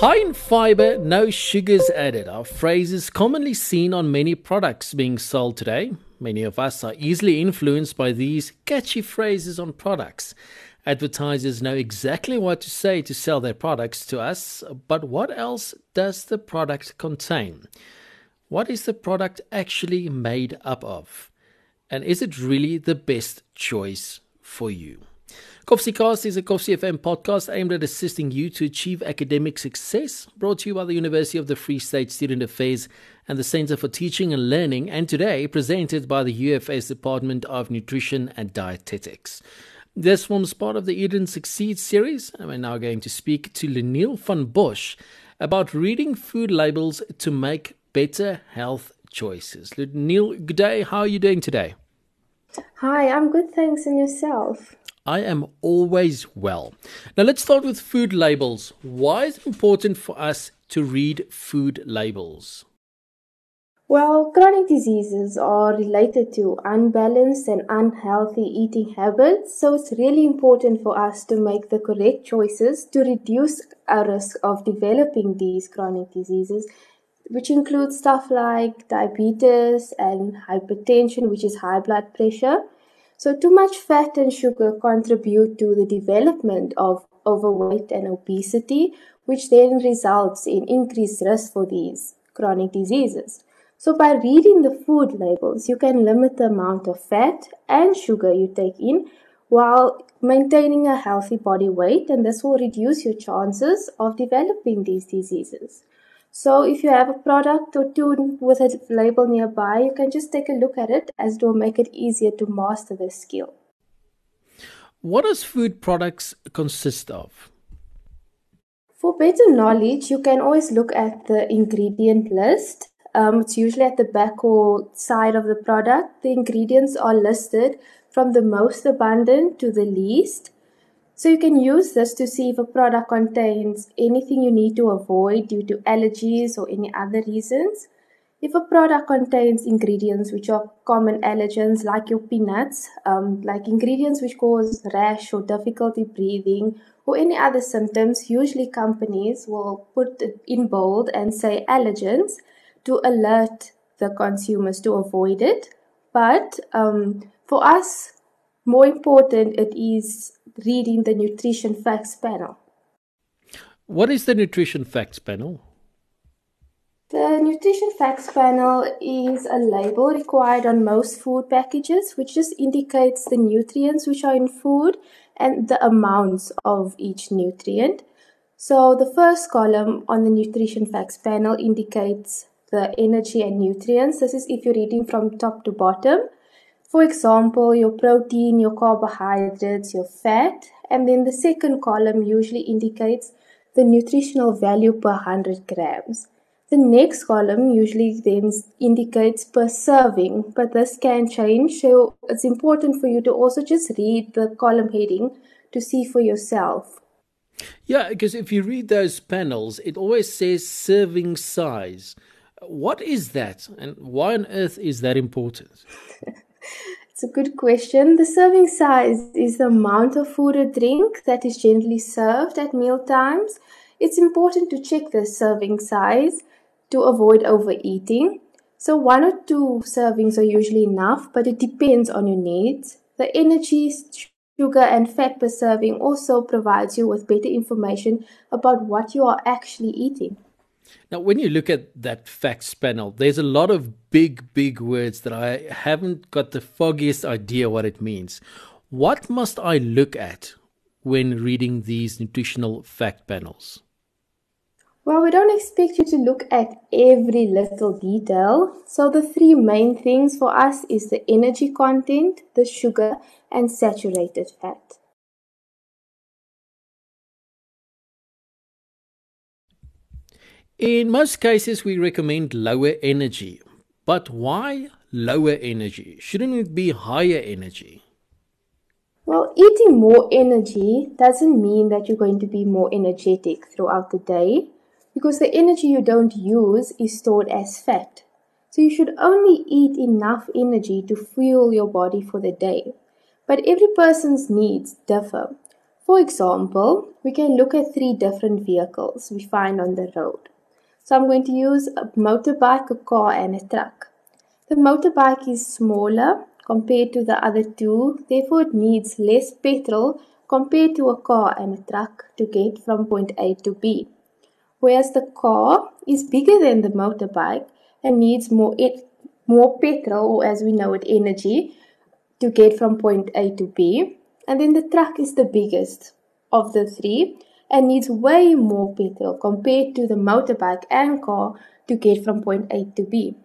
High in fiber, no sugars added are phrases commonly seen on many products being sold today. Many of us are easily influenced by these catchy phrases on products. Advertisers know exactly what to say to sell their products to us, but what else does the product contain? What is the product actually made up of? And is it really the best choice for you? Cast is a Kovsie FM podcast aimed at assisting you to achieve academic success, brought to you by the University of the Free State Student Affairs and the Center for Teaching and Learning, and today presented by the UFS Department of Nutrition and Dietetics. This forms part of the and Succeed series, and we're now going to speak to Leniel van Bosch about reading food labels to make better health choices. Leniel, good day. How are you doing today? Hi, I'm good, thanks, and yourself? I am always well. Now, let's start with food labels. Why is it important for us to read food labels? Well, chronic diseases are related to unbalanced and unhealthy eating habits, so it's really important for us to make the correct choices to reduce our risk of developing these chronic diseases, which include stuff like diabetes and hypertension, which is high blood pressure so too much fat and sugar contribute to the development of overweight and obesity, which then results in increased risk for these chronic diseases. So by reading the food labels, you can limit the amount of fat and sugar you take in while maintaining a healthy body weight and this will reduce your chances of developing these diseases. So if you have a product or two with a label nearby, you can just take a look at it as it will make it easier to master this skill. What does food products consist of? For better knowledge, you can always look at the ingredient list. Um, it's usually at the back or side of the product. The ingredients are listed from the most abundant to the least. So you can use this to see if a product contains anything you need to avoid due to allergies or any other reasons. If a product contains ingredients which are common allergens like your peanuts, um, like ingredients which cause rash or difficulty breathing or any other symptoms, usually companies will put it in bold and say allergens to alert the consumers to avoid it. But um, for us, more important, it is reading the nutrition facts panel. What is the nutrition facts panel? The nutrition facts panel is a label required on most food packages, which just indicates the nutrients which are in food and the amounts of each nutrient. So the first column on the nutrition facts panel indicates the energy and nutrients. This is if you're reading from top to bottom. For example, your protein, your carbohydrates, your fat, and then the second column usually indicates the nutritional value per 100 grams. The next column usually then indicates per serving, but this can change, so it's important for you to also just read the column heading to see for yourself. Yeah, because if you read those panels, it always says serving size. What is that, and why on earth is that important? It's a good question. The serving size is the amount of food or drink that is generally served at meal times. It's important to check the serving size to avoid overeating. So, one or two servings are usually enough, but it depends on your needs. The energy, sugar, and fat per serving also provides you with better information about what you are actually eating. Now, when you look at that facts panel, there's a lot of big, big words that I haven't got the foggiest idea what it means. What must I look at when reading these nutritional fact panels? Well, we don't expect you to look at every little detail. So, the three main things for us is the energy content, the sugar, and saturated fat. In most cases, we recommend lower energy. But why lower energy? Shouldn't it be higher energy? Well, eating more energy doesn't mean that you're going to be more energetic throughout the day because the energy you don't use is stored as fat. So you should only eat enough energy to fuel your body for the day. But every person's needs differ. For example, we can look at three different vehicles we find on the road. So I'm going to use a motorbike, a car, and a truck. The motorbike is smaller compared to the other two, therefore it needs less petrol compared to a car and a truck to get from point A to B. Whereas the car is bigger than the motorbike and needs more more petrol or as we know it energy to get from point A to B. And then the truck is the biggest of the three and needs way more petrol compared to the motorbike and car to get from point A to B.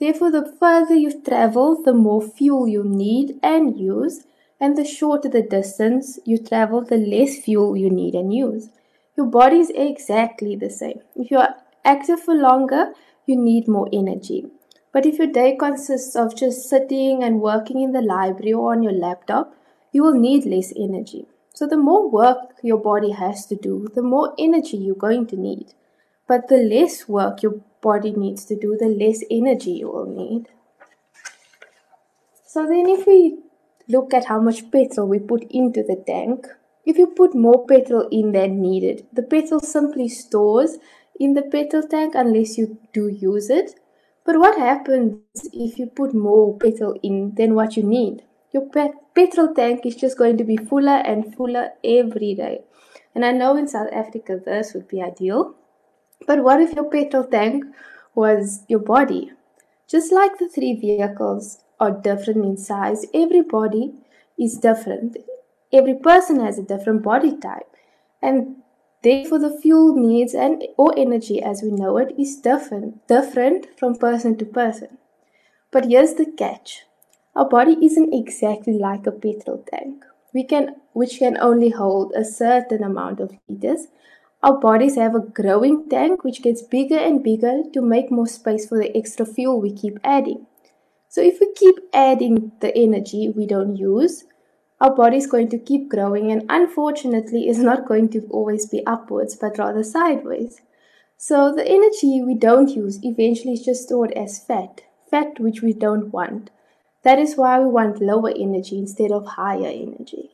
Therefore, the further you travel, the more fuel you need and use, and the shorter the distance you travel, the less fuel you need and use. Your body is exactly the same. If you are active for longer, you need more energy. But if your day consists of just sitting and working in the library or on your laptop, you will need less energy. So, the more work your body has to do, the more energy you're going to need. But the less work your body needs to do, the less energy you will need. So then if we look at how much petrol we put into the tank, if you put more petrol in than needed, the petrol simply stores in the petrol tank unless you do use it. But what happens if you put more petrol in than what you need? Your pe- petrol tank is just going to be fuller and fuller every day. And I know in South Africa this would be ideal, but what if your petrol tank was your body? Just like the three vehicles are different in size, every body is different. Every person has a different body type. And therefore the fuel needs and or energy as we know it is different different from person to person. But here's the catch. Our body isn't exactly like a petrol tank. We can which can only hold a certain amount of liters our bodies have a growing tank which gets bigger and bigger to make more space for the extra fuel we keep adding. So if we keep adding the energy we don't use, our body is going to keep growing and unfortunately is not going to always be upwards but rather sideways. So the energy we don't use eventually is just stored as fat, fat which we don't want. That is why we want lower energy instead of higher energy.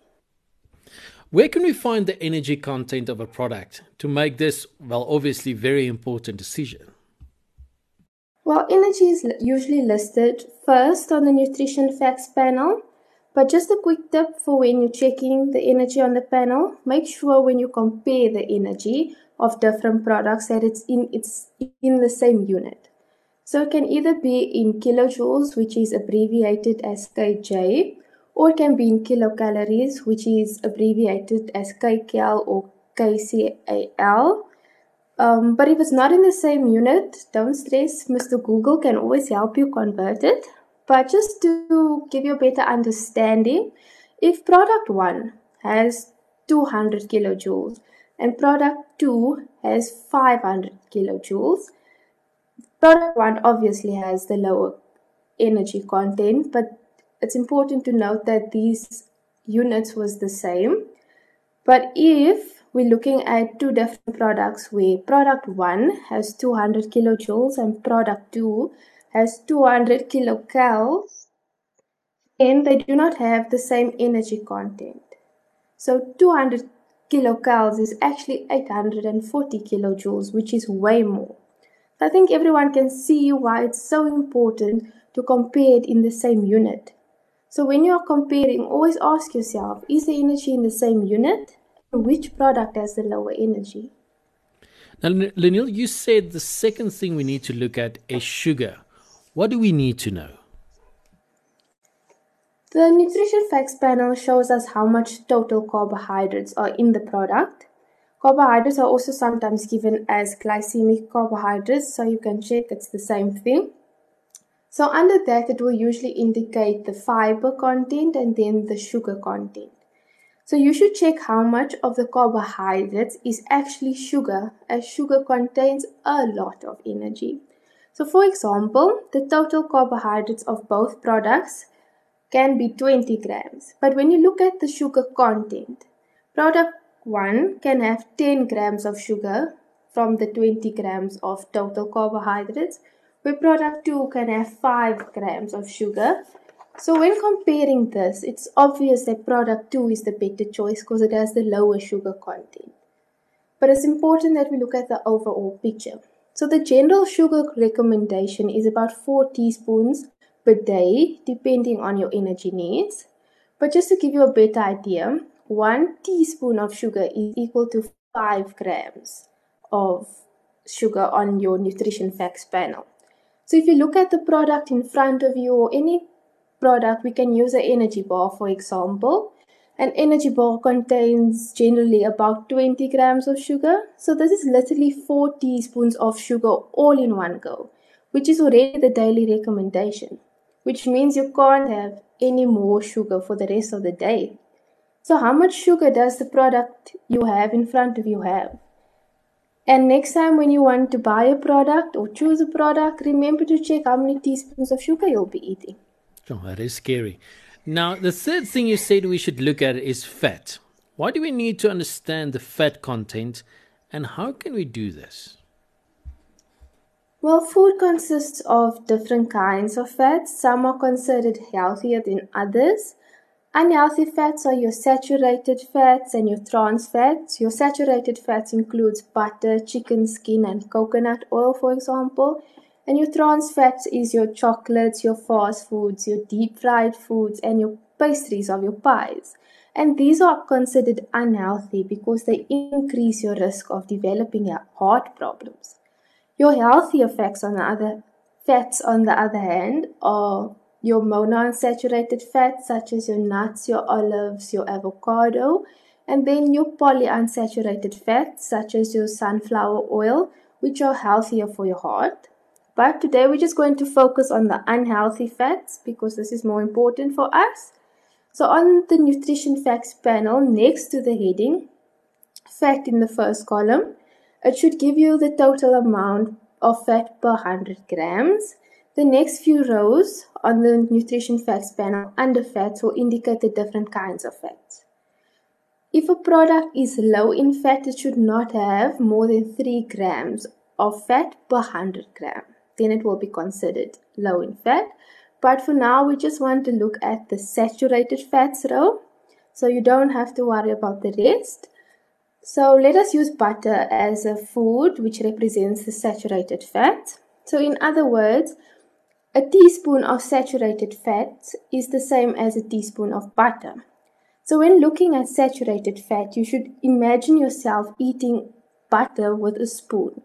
Where can we find the energy content of a product to make this, well, obviously very important decision? Well, energy is usually listed first on the nutrition facts panel. But just a quick tip for when you're checking the energy on the panel, make sure when you compare the energy of different products that it's in it's in the same unit. So it can either be in kilojoules, which is abbreviated as kJ, or it can be in kilocalories, which is abbreviated as kcal or kcal. Um, but if it's not in the same unit, don't stress. Mr. Google can always help you convert it. But just to give you a better understanding, if product 1 has 200 kilojoules and product 2 has 500 kilojoules, product 1 obviously has the lower energy content, but it's important to note that these units was the same. But if we're looking at two different products where product 1 has 200 kilojoules and product 2 has 200 kilocals, then they do not have the same energy content. So 200 kilocals is actually 840 kilojoules, which is way more. I think everyone can see why it's so important to compare it in the same unit. So when you're comparing, always ask yourself, is the energy in the same unit? Which product has the lower energy? Now, Leniel, you said the second thing we need to look at is sugar. What do we need to know? The nutrition facts panel shows us how much total carbohydrates are in the product. Carbohydrates are also sometimes given as glycemic carbohydrates, so you can check it's the same thing. So under that, it will usually indicate the fiber content and then the sugar content. So you should check how much of the carbohydrates is actually sugar, as sugar contains a lot of energy. So for example, the total carbohydrates of both products can be 20 grams. But when you look at the sugar content, product 1 can have 10 grams of sugar from the 20 grams of total carbohydrates, where product 2 can have 5 grams of sugar. So when comparing this, it's obvious that product 2 is the better choice because it has the lower sugar content. but it's important that we look at the overall picture. So the general sugar recommendation is about 4 teaspoons per day, depending on your energy needs. But just to give you a better idea, one teaspoon of sugar is equal to 5 grams of sugar on your nutrition facts panel. So if you look at the product in front of you or any product, we can use an energy bar for example. An energy bar contains generally about 20 grams of sugar. So this is literally 4 teaspoons of sugar all in one go, which is already the daily recommendation, which means you can't have any more sugar for the rest of the day. So how much sugar does the product you have in front of you have? And next time when you want to buy a product or choose a product, remember to check how many teaspoons of sugar you'll be eating. Oh, that is scary. Now, the third thing you said we should look at is fat. Why do we need to understand the fat content and how can we do this? Well, food consists of different kinds of fats. Some are considered healthier than others. Unhealthy fats are your saturated fats and your trans fats. Your saturated fats includes butter, chicken skin and coconut oil for example. And your trans fats is your chocolates, your fast foods, your deep fried foods and your pastries of your pies. And these are considered unhealthy because they increase your risk of developing heart problems. Your fats on the other fats on the other hand are your monounsaturated fats such as your nuts, your olives, your avocado, and then your polyunsaturated fats such as your sunflower oil, which are healthier for your heart. But today we're just going to focus on the unhealthy fats because this is more important for us. So on the nutrition facts panel next to the heading, fat in the first column, it should give you the total amount of fat per 100 grams. The next few rows on the nutrition facts panel under fats will indicate the different kinds of fats. If a product is low in fat, it should not have more than 3 grams of fat per 100 gram. Then it will be considered low in fat. But for now, we just want to look at the saturated fats row. So you don't have to worry about the rest. So let us use butter as a food which represents the saturated fat. So in other words, a teaspoon of saturated fat is the same as a teaspoon of butter. So when looking at saturated fat, you should imagine yourself eating butter with a spoon,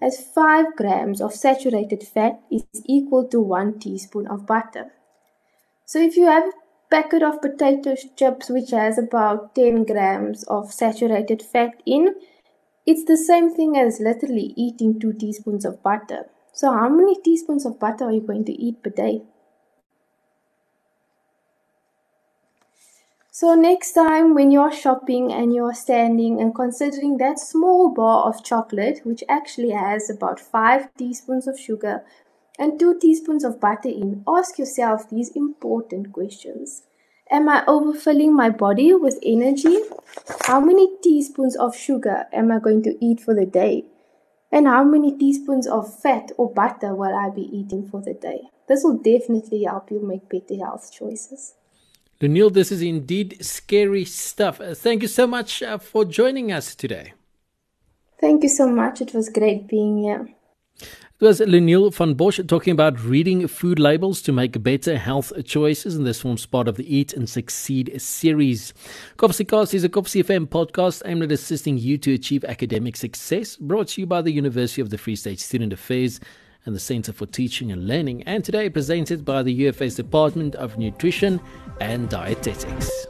as 5 grams of saturated fat is equal to 1 teaspoon of butter. So if you have a packet of potato chips which has about 10 grams of saturated fat in, it's the same thing as literally eating 2 teaspoons of butter. So how many teaspoons of butter are you going to eat per day? So next time when you're shopping and you're standing and considering that small bar of chocolate, which actually has about 5 teaspoons of sugar and 2 teaspoons of butter in, ask yourself these important questions. Am I overfilling my body with energy? How many teaspoons of sugar am I going to eat for the day? And how many teaspoons of fat or butter will I be eating for the day? This will definitely help you make better health choices. Leniel, this is indeed scary stuff. Uh, thank you so much uh, for joining us today. Thank you so much. It was great being here. It was Leniel van Bosch talking about reading food labels to make better health choices, and this forms part of the Eat and Succeed series. KovsieCAST is a Kovsie FM podcast aimed at assisting you to achieve academic success, brought to you by the University of the Free State Student Affairs and the Center for Teaching and Learning, and today presented by the UFS Department of Nutrition and Dietetics.